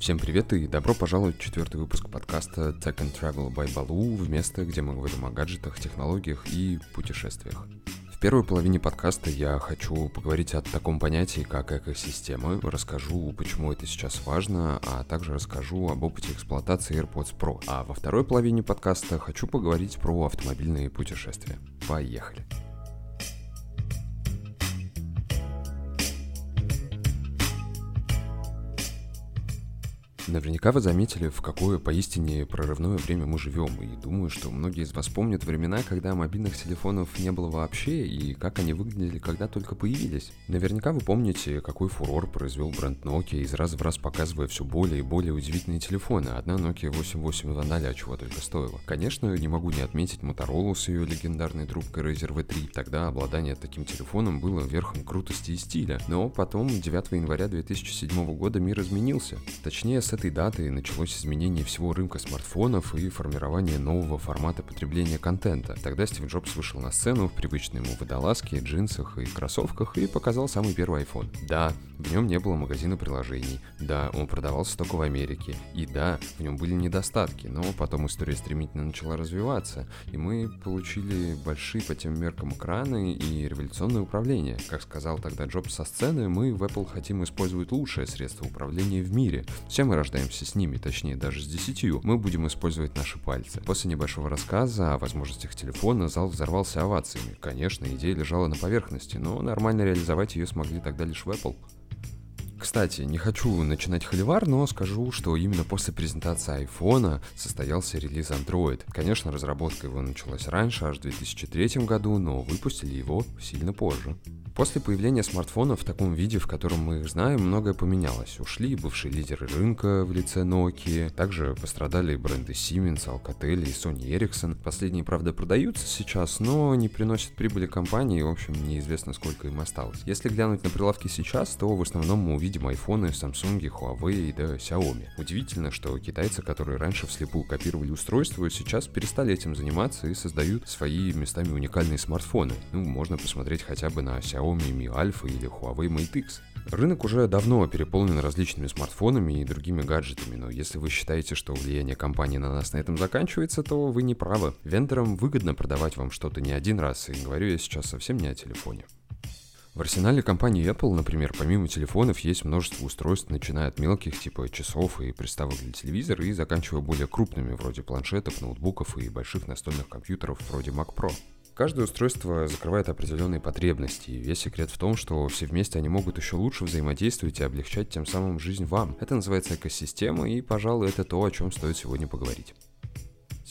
Всем привет и добро пожаловать в четвертый выпуск подкаста Tech and Travel by Baloo в место, где мы говорим о гаджетах, технологиях и путешествиях. В первой половине подкаста я хочу поговорить о таком понятии, как экосистемы, расскажу, почему это сейчас важно, а также расскажу об опыте эксплуатации AirPods Pro. А во второй половине подкаста хочу поговорить про автомобильные путешествия. Поехали! Наверняка вы заметили, в какое поистине прорывное время мы живем, и думаю, что многие из вас помнят времена, когда мобильных телефонов не было вообще, и как они выглядели, когда только появились. Наверняка вы помните, какой фурор произвел бренд Nokia, из раза в раз показывая все более и более удивительные телефоны. Одна Nokia 8800, чего только стоило. Конечно, не могу не отметить Motorola с ее легендарной трубкой Razer V3. Тогда обладание таким телефоном было верхом крутости и стиля. Но потом, 9 января 2007 года, мир изменился. Точнее, с этой даты началось изменение всего рынка смартфонов и формирование нового формата потребления контента. Тогда Стив Джобс вышел на сцену в привычной ему водолазке, джинсах и кроссовках и показал самый первый iPhone. Да, в нем не было магазина приложений, да, он продавался только в Америке, и да, в нем были недостатки, но потом история стремительно начала развиваться, и мы получили большие по тем меркам экраны и революционное управление. Как сказал тогда Джобс со сцены, мы в Apple хотим использовать лучшее средство управления в мире. Все мы рождаемся с ними, точнее даже с десятью, мы будем использовать наши пальцы. После небольшого рассказа о возможностях телефона зал взорвался овациями. Конечно, идея лежала на поверхности, но нормально реализовать ее смогли тогда лишь в Apple. Кстати, не хочу начинать холивар, но скажу, что именно после презентации айфона состоялся релиз Android. Конечно, разработка его началась раньше, аж в 2003 году, но выпустили его сильно позже. После появления смартфонов в таком виде, в котором мы их знаем, многое поменялось. Ушли бывшие лидеры рынка в лице Nokia, также пострадали бренды Siemens, Alcatel и Sony Ericsson. Последние, правда, продаются сейчас, но не приносят прибыли компании, в общем, неизвестно, сколько им осталось. Если глянуть на прилавки сейчас, то в основном мы увидим айфоны, Samsung, Huawei и да Xiaomi. Удивительно, что китайцы, которые раньше вслепую копировали устройства, сейчас перестали этим заниматься и создают свои местами уникальные смартфоны. Ну, можно посмотреть хотя бы на Xiaomi Mi Alpha или Huawei Mate X. Рынок уже давно переполнен различными смартфонами и другими гаджетами, но если вы считаете, что влияние компании на нас на этом заканчивается, то вы не правы. Вендорам выгодно продавать вам что-то не один раз, и говорю я сейчас совсем не о телефоне. В арсенале компании Apple, например, помимо телефонов есть множество устройств, начиная от мелких типа часов и приставок для телевизора и заканчивая более крупными вроде планшетов, ноутбуков и больших настольных компьютеров вроде Mac Pro. Каждое устройство закрывает определенные потребности, и весь секрет в том, что все вместе они могут еще лучше взаимодействовать и облегчать тем самым жизнь вам. Это называется экосистема, и, пожалуй, это то, о чем стоит сегодня поговорить.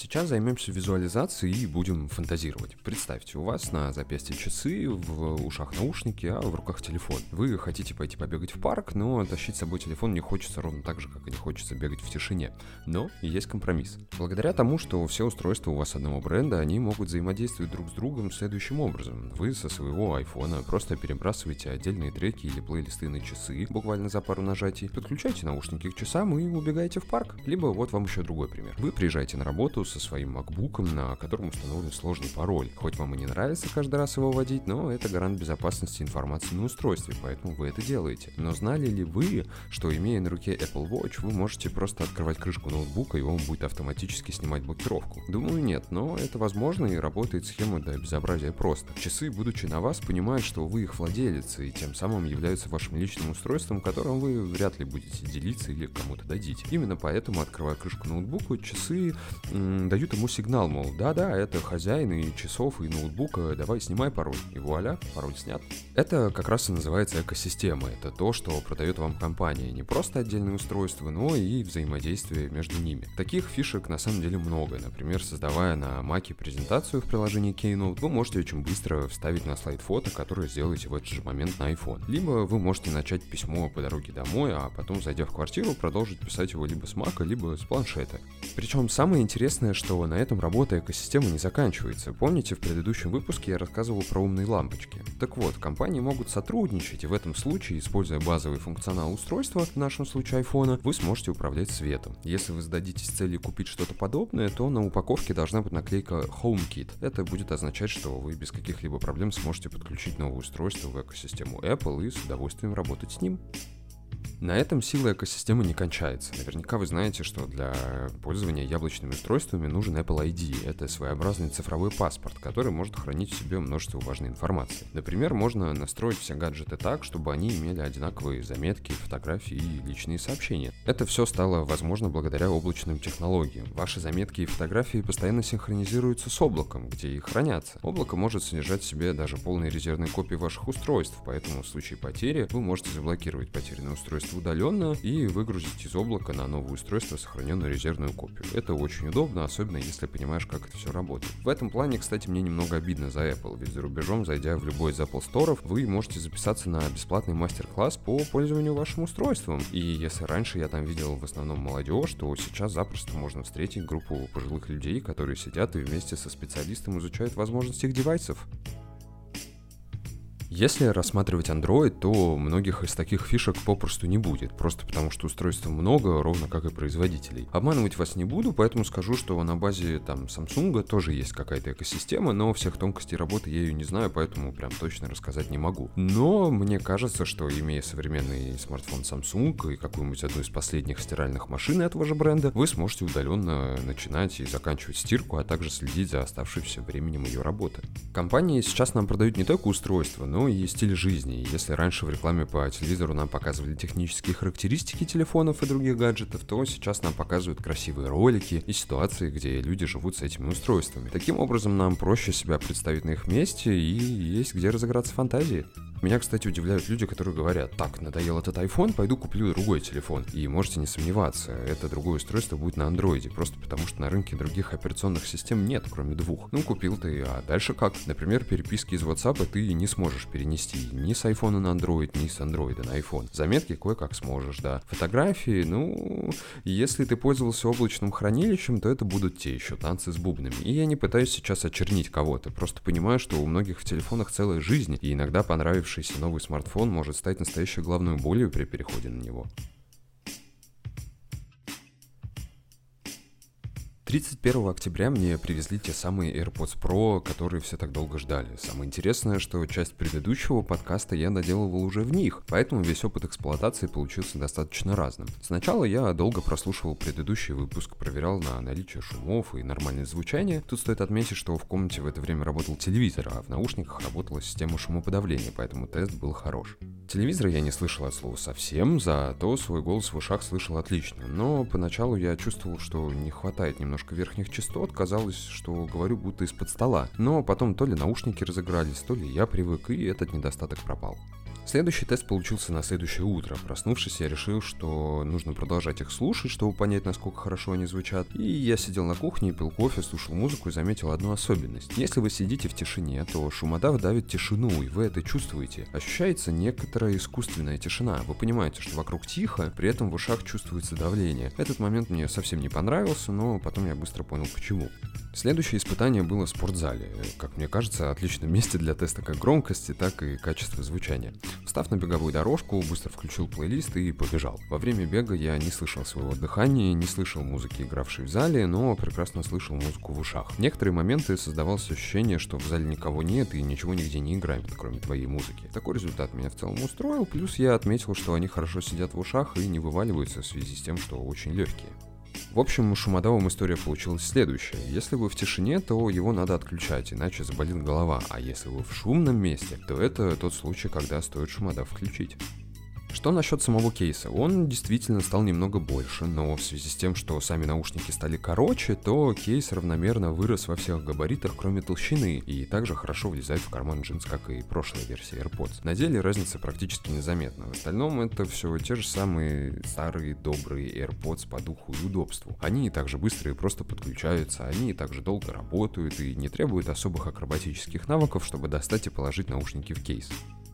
Сейчас займемся визуализацией и будем фантазировать. Представьте, у вас на запястье часы, в ушах наушники, а в руках телефон. Вы хотите пойти побегать в парк, но тащить с собой телефон не хочется ровно так же, как и не хочется бегать в тишине. Но есть компромисс. Благодаря тому, что все устройства у вас одного бренда, они могут взаимодействовать друг с другом следующим образом. Вы со своего айфона просто перебрасываете отдельные треки или плейлисты на часы, буквально за пару нажатий, подключаете наушники к часам и убегаете в парк. Либо вот вам еще другой пример. Вы приезжаете на работу со своим MacBook, на котором установлен сложный пароль. Хоть вам и не нравится каждый раз его вводить, но это гарант безопасности информации на устройстве, поэтому вы это делаете. Но знали ли вы, что имея на руке Apple Watch, вы можете просто открывать крышку ноутбука и он будет автоматически снимать блокировку? Думаю, нет, но это возможно и работает схема до безобразия просто. Часы, будучи на вас, понимают, что вы их владелец и тем самым являются вашим личным устройством, которым вы вряд ли будете делиться или кому-то дадите. Именно поэтому, открывая крышку ноутбука, часы дают ему сигнал, мол, да-да, это хозяин и часов, и ноутбука, давай снимай пароль. И вуаля, пароль снят. Это как раз и называется экосистема. Это то, что продает вам компания. Не просто отдельные устройства, но и взаимодействие между ними. Таких фишек на самом деле много. Например, создавая на Маке презентацию в приложении Keynote, вы можете очень быстро вставить на слайд фото, которое сделаете в этот же момент на iPhone. Либо вы можете начать письмо по дороге домой, а потом, зайдя в квартиру, продолжить писать его либо с Мака, либо с планшета. Причем самое интересное, что на этом работа экосистемы не заканчивается. Помните, в предыдущем выпуске я рассказывал про умные лампочки? Так вот, компании могут сотрудничать, и в этом случае, используя базовый функционал устройства, в нашем случае iPhone, вы сможете управлять светом. Если вы зададитесь целью купить что-то подобное, то на упаковке должна быть наклейка HomeKit. Это будет означать, что вы без каких-либо проблем сможете подключить новое устройство в экосистему Apple и с удовольствием работать с ним. На этом сила экосистемы не кончается. Наверняка вы знаете, что для пользования яблочными устройствами нужен Apple ID. Это своеобразный цифровой паспорт, который может хранить в себе множество важной информации. Например, можно настроить все гаджеты так, чтобы они имели одинаковые заметки, фотографии и личные сообщения. Это все стало возможно благодаря облачным технологиям. Ваши заметки и фотографии постоянно синхронизируются с облаком, где и хранятся. Облако может содержать в себе даже полные резервные копии ваших устройств, поэтому в случае потери вы можете заблокировать потерянное устройство удаленно и выгрузить из облака на новое устройство сохраненную резервную копию. Это очень удобно, особенно если понимаешь, как это все работает. В этом плане, кстати, мне немного обидно за Apple, ведь за рубежом, зайдя в любой из Apple Store, вы можете записаться на бесплатный мастер-класс по пользованию вашим устройством. И если раньше я там видел в основном молодежь, то сейчас запросто можно встретить группу пожилых людей, которые сидят и вместе со специалистом изучают возможности их девайсов. Если рассматривать Android, то многих из таких фишек попросту не будет, просто потому что устройств много, ровно как и производителей. Обманывать вас не буду, поэтому скажу, что на базе там Samsung тоже есть какая-то экосистема, но всех тонкостей работы я ее не знаю, поэтому прям точно рассказать не могу. Но мне кажется, что имея современный смартфон Samsung и какую-нибудь одну из последних стиральных машин этого же бренда, вы сможете удаленно начинать и заканчивать стирку, а также следить за оставшимся временем ее работы. Компании сейчас нам продают не только устройства, но и стиль жизни. Если раньше в рекламе по телевизору нам показывали технические характеристики телефонов и других гаджетов, то сейчас нам показывают красивые ролики и ситуации, где люди живут с этими устройствами. Таким образом, нам проще себя представить на их месте и есть где разыграться фантазии. Меня, кстати, удивляют люди, которые говорят, так, надоел этот iPhone, пойду куплю другой телефон. И можете не сомневаться, это другое устройство будет на андроиде, просто потому что на рынке других операционных систем нет, кроме двух. Ну, купил ты, а дальше как? Например, переписки из WhatsApp ты не сможешь перенести ни с iPhone на Android, ни с Android на iPhone. Заметки кое-как сможешь, да. Фотографии, ну, если ты пользовался облачным хранилищем, то это будут те еще танцы с бубнами. И я не пытаюсь сейчас очернить кого-то, просто понимаю, что у многих в телефонах целая жизнь, и иногда понравившись появившийся новый смартфон может стать настоящей главной болью при переходе на него. 31 октября мне привезли те самые AirPods Pro, которые все так долго ждали. Самое интересное, что часть предыдущего подкаста я доделывал уже в них, поэтому весь опыт эксплуатации получился достаточно разным. Сначала я долго прослушивал предыдущий выпуск, проверял на наличие шумов и нормальное звучание. Тут стоит отметить, что в комнате в это время работал телевизор, а в наушниках работала система шумоподавления, поэтому тест был хорош. Телевизор я не слышал от слова совсем, зато свой голос в ушах слышал отлично, но поначалу я чувствовал, что не хватает немножко верхних частот, казалось, что говорю будто из-под стола, но потом то ли наушники разыгрались, то ли я привык, и этот недостаток пропал. Следующий тест получился на следующее утро. Проснувшись, я решил, что нужно продолжать их слушать, чтобы понять, насколько хорошо они звучат. И я сидел на кухне, пил кофе, слушал музыку и заметил одну особенность. Если вы сидите в тишине, то шумодав давит тишину, и вы это чувствуете. Ощущается некоторая искусственная тишина. Вы понимаете, что вокруг тихо, при этом в ушах чувствуется давление. Этот момент мне совсем не понравился, но потом я быстро понял почему. Следующее испытание было в спортзале. Как мне кажется, отличном месте для теста как громкости, так и качества звучания. Встав на беговую дорожку, быстро включил плейлист и побежал. Во время бега я не слышал своего дыхания, не слышал музыки, игравшей в зале, но прекрасно слышал музыку в ушах. В некоторые моменты создавалось ощущение, что в зале никого нет и ничего нигде не играет, кроме твоей музыки. Такой результат меня в целом устроил, плюс я отметил, что они хорошо сидят в ушах и не вываливаются в связи с тем, что очень легкие. В общем, шумодавом история получилась следующая. Если вы в тишине, то его надо отключать, иначе заболит голова. А если вы в шумном месте, то это тот случай, когда стоит шумодав включить. Что насчет самого кейса? Он действительно стал немного больше, но в связи с тем, что сами наушники стали короче, то кейс равномерно вырос во всех габаритах, кроме толщины, и также хорошо влезает в карман джинс, как и прошлая версия AirPods. На деле разница практически незаметна. В остальном это все те же самые старые добрые AirPods по духу и удобству. Они и также и просто подключаются, они и также долго работают и не требуют особых акробатических навыков, чтобы достать и положить наушники в кейс.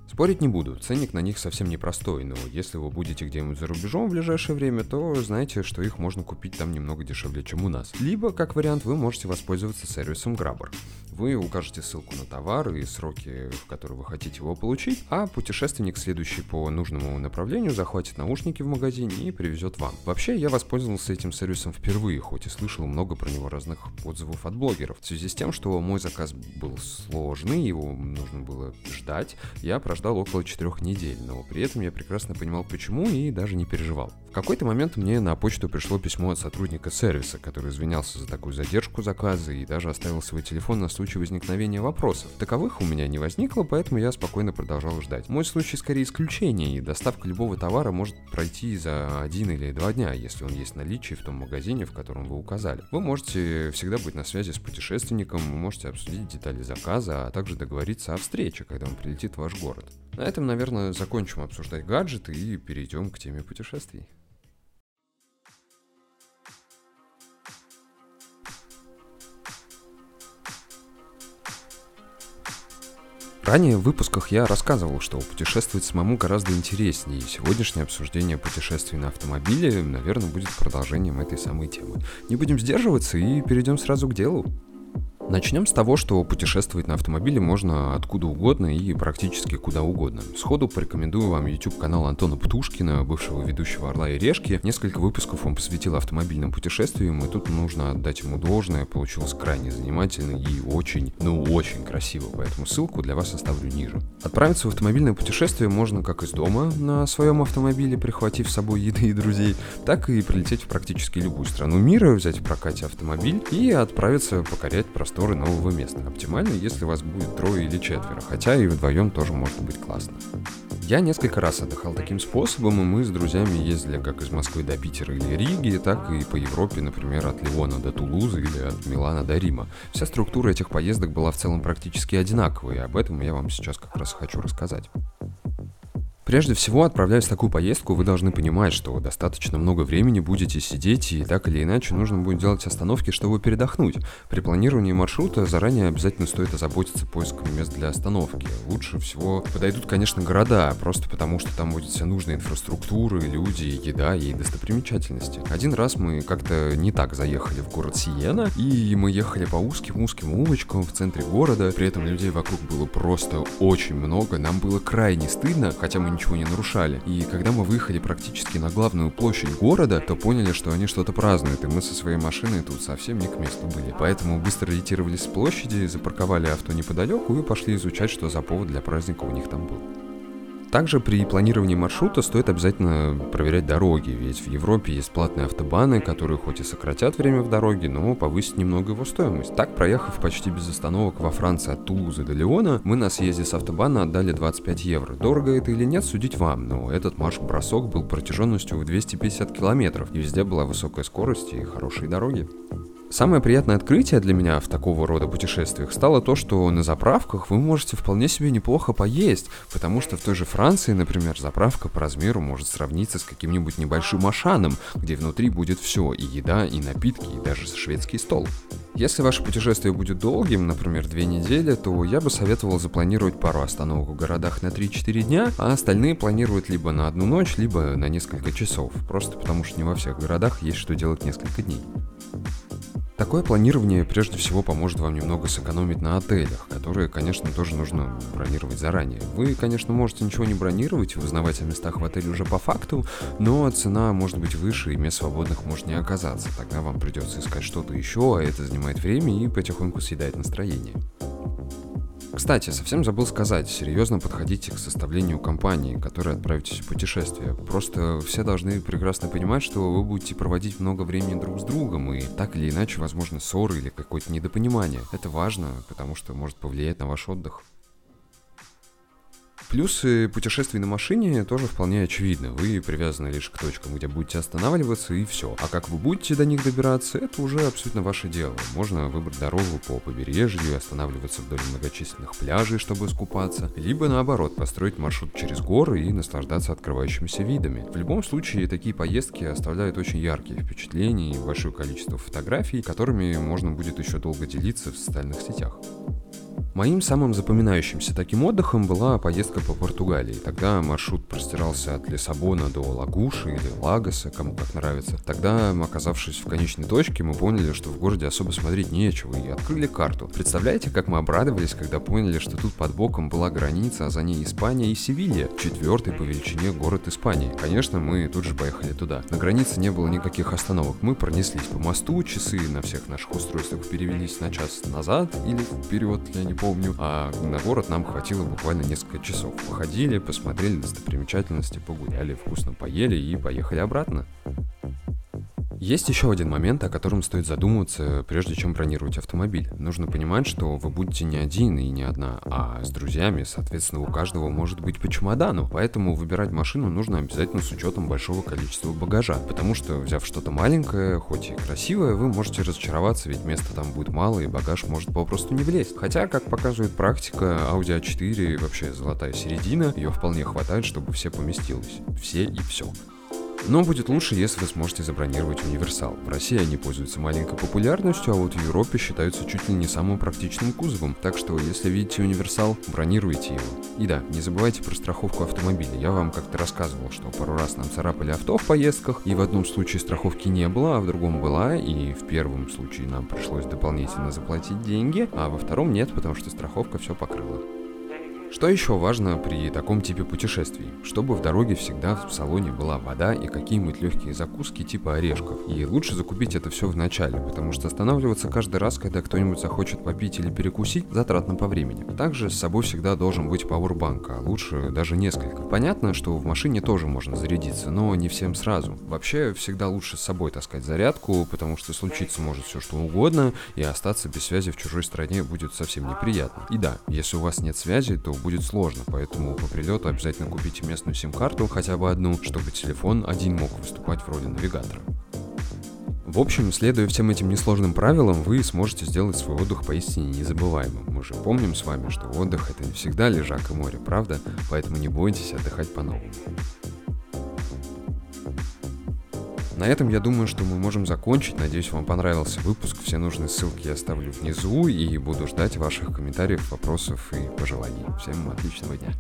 Спорить не буду, ценник на них совсем непростой, но если вы будете где-нибудь за рубежом в ближайшее время, то знаете, что их можно купить там немного дешевле, чем у нас. Либо, как вариант, вы можете воспользоваться сервисом Grabber. Вы укажете ссылку на товар и сроки, в которые вы хотите его получить, а путешественник, следующий по нужному направлению, захватит наушники в магазине и привезет вам. Вообще, я воспользовался этим сервисом впервые, хоть и слышал много про него разных отзывов от блогеров. В связи с тем, что мой заказ был сложный, его нужно было ждать, я прошел прождал около четырех недель, но при этом я прекрасно понимал почему и даже не переживал. Какой-то момент мне на почту пришло письмо от сотрудника сервиса, который извинялся за такую задержку заказа и даже оставил свой телефон на случай возникновения вопросов. Таковых у меня не возникло, поэтому я спокойно продолжал ждать. Мой случай скорее исключение, и доставка любого товара может пройти за один или два дня, если он есть в наличии в том магазине, в котором вы указали. Вы можете всегда быть на связи с путешественником, вы можете обсудить детали заказа, а также договориться о встрече, когда он прилетит в ваш город. На этом, наверное, закончим обсуждать гаджеты и перейдем к теме путешествий. Ранее в выпусках я рассказывал, что путешествовать самому гораздо интереснее, и сегодняшнее обсуждение путешествий на автомобиле, наверное, будет продолжением этой самой темы. Не будем сдерживаться и перейдем сразу к делу. Начнем с того, что путешествовать на автомобиле можно откуда угодно и практически куда угодно. Сходу порекомендую вам YouTube канал Антона Птушкина, бывшего ведущего «Орла и Решки». Несколько выпусков он посвятил автомобильным путешествиям, и тут нужно отдать ему должное. Получилось крайне занимательно и очень, ну очень красиво, поэтому ссылку для вас оставлю ниже. Отправиться в автомобильное путешествие можно как из дома на своем автомобиле, прихватив с собой еды и друзей, так и прилететь в практически любую страну мира, взять в прокате автомобиль и отправиться покорять пространство просторы нового места. Оптимально, если вас будет трое или четверо, хотя и вдвоем тоже может быть классно. Я несколько раз отдыхал таким способом, и мы с друзьями ездили как из Москвы до Питера или Риги, так и по Европе, например, от Ливона до Тулузы или от Милана до Рима. Вся структура этих поездок была в целом практически одинаковой, и об этом я вам сейчас как раз хочу рассказать. Прежде всего, отправляясь в такую поездку, вы должны понимать, что достаточно много времени будете сидеть, и так или иначе нужно будет делать остановки, чтобы передохнуть. При планировании маршрута заранее обязательно стоит озаботиться поиском мест для остановки. Лучше всего подойдут, конечно, города, просто потому что там будет вся нужная инфраструктура, люди, еда и достопримечательности. Один раз мы как-то не так заехали в город Сиена, и мы ехали по узким-узким улочкам в центре города, при этом людей вокруг было просто очень много, нам было крайне стыдно, хотя мы ничего не нарушали. И когда мы выехали практически на главную площадь города, то поняли, что они что-то празднуют, и мы со своей машиной тут совсем не к месту были. Поэтому быстро ретировались с площади, запарковали авто неподалеку и пошли изучать, что за повод для праздника у них там был. Также при планировании маршрута стоит обязательно проверять дороги, ведь в Европе есть платные автобаны, которые хоть и сократят время в дороге, но повысят немного его стоимость. Так, проехав почти без остановок во Франции от Тулузы до Леона, мы на съезде с автобана отдали 25 евро. Дорого это или нет, судить вам, но этот марш-бросок был протяженностью в 250 километров, и везде была высокая скорость и хорошие дороги. Самое приятное открытие для меня в такого рода путешествиях стало то, что на заправках вы можете вполне себе неплохо поесть, потому что в той же Франции, например, заправка по размеру может сравниться с каким-нибудь небольшим Ашаном, где внутри будет все, и еда, и напитки, и даже шведский стол. Если ваше путешествие будет долгим, например, две недели, то я бы советовал запланировать пару остановок в городах на 3-4 дня, а остальные планировать либо на одну ночь, либо на несколько часов, просто потому что не во всех городах есть что делать несколько дней. Такое планирование прежде всего поможет вам немного сэкономить на отелях, которые, конечно, тоже нужно бронировать заранее. Вы, конечно, можете ничего не бронировать и узнавать о местах в отеле уже по факту, но цена может быть выше и мест свободных может не оказаться. Тогда вам придется искать что-то еще, а это занимает время и потихоньку съедает настроение. Кстати, совсем забыл сказать, серьезно подходите к составлению компании, которой отправитесь в путешествие. Просто все должны прекрасно понимать, что вы будете проводить много времени друг с другом, и так или иначе, возможно, ссоры или какое-то недопонимание. Это важно, потому что может повлиять на ваш отдых. Плюсы путешествий на машине тоже вполне очевидны. Вы привязаны лишь к точкам, где будете останавливаться и все. А как вы будете до них добираться, это уже абсолютно ваше дело. Можно выбрать дорогу по побережью и останавливаться вдоль многочисленных пляжей, чтобы искупаться. Либо наоборот, построить маршрут через горы и наслаждаться открывающимися видами. В любом случае, такие поездки оставляют очень яркие впечатления и большое количество фотографий, которыми можно будет еще долго делиться в социальных сетях. Моим самым запоминающимся таким отдыхом была поездка по Португалии. Тогда маршрут простирался от Лиссабона до Лагуши или Лагоса, кому как нравится. Тогда, оказавшись в конечной точке, мы поняли, что в городе особо смотреть нечего, и открыли карту. Представляете, как мы обрадовались, когда поняли, что тут под боком была граница, а за ней Испания и Севилья, четвертый по величине город Испании. Конечно, мы тут же поехали туда. На границе не было никаких остановок. Мы пронеслись по мосту, часы на всех наших устройствах перевелись на час назад или вперед, я не помню. А на город нам хватило буквально несколько часов. Походили, посмотрели достопримечательности, погуляли, вкусно поели и поехали обратно. Есть еще один момент, о котором стоит задумываться, прежде чем бронировать автомобиль. Нужно понимать, что вы будете не один и не одна, а с друзьями, соответственно, у каждого может быть по чемодану. Поэтому выбирать машину нужно обязательно с учетом большого количества багажа, потому что, взяв что-то маленькое, хоть и красивое, вы можете разочароваться, ведь места там будет мало и багаж может попросту не влезть. Хотя, как показывает практика, Audi A4 вообще золотая середина, ее вполне хватает, чтобы все поместилось. Все и все. Но будет лучше, если вы сможете забронировать универсал. В России они пользуются маленькой популярностью, а вот в Европе считаются чуть ли не самым практичным кузовом. Так что, если видите универсал, бронируйте его. И да, не забывайте про страховку автомобиля. Я вам как-то рассказывал, что пару раз нам царапали авто в поездках, и в одном случае страховки не было, а в другом была, и в первом случае нам пришлось дополнительно заплатить деньги, а во втором нет, потому что страховка все покрыла. Что еще важно при таком типе путешествий? Чтобы в дороге всегда в салоне была вода и какие-нибудь легкие закуски типа орешков. И лучше закупить это все в начале, потому что останавливаться каждый раз, когда кто-нибудь захочет попить или перекусить, затратно по времени. Также с собой всегда должен быть пауэрбанк, а лучше даже несколько. Понятно, что в машине тоже можно зарядиться, но не всем сразу. Вообще, всегда лучше с собой таскать зарядку, потому что случиться может все что угодно, и остаться без связи в чужой стране будет совсем неприятно. И да, если у вас нет связи, то будет сложно, поэтому по прилету обязательно купите местную сим-карту, хотя бы одну, чтобы телефон один мог выступать в роли навигатора. В общем, следуя всем этим несложным правилам, вы сможете сделать свой отдых поистине незабываемым. Мы же помним с вами, что отдых это не всегда лежак и море, правда? Поэтому не бойтесь отдыхать по-новому. На этом я думаю, что мы можем закончить. Надеюсь, вам понравился выпуск. Все нужные ссылки я оставлю внизу и буду ждать ваших комментариев, вопросов и пожеланий. Всем отличного дня.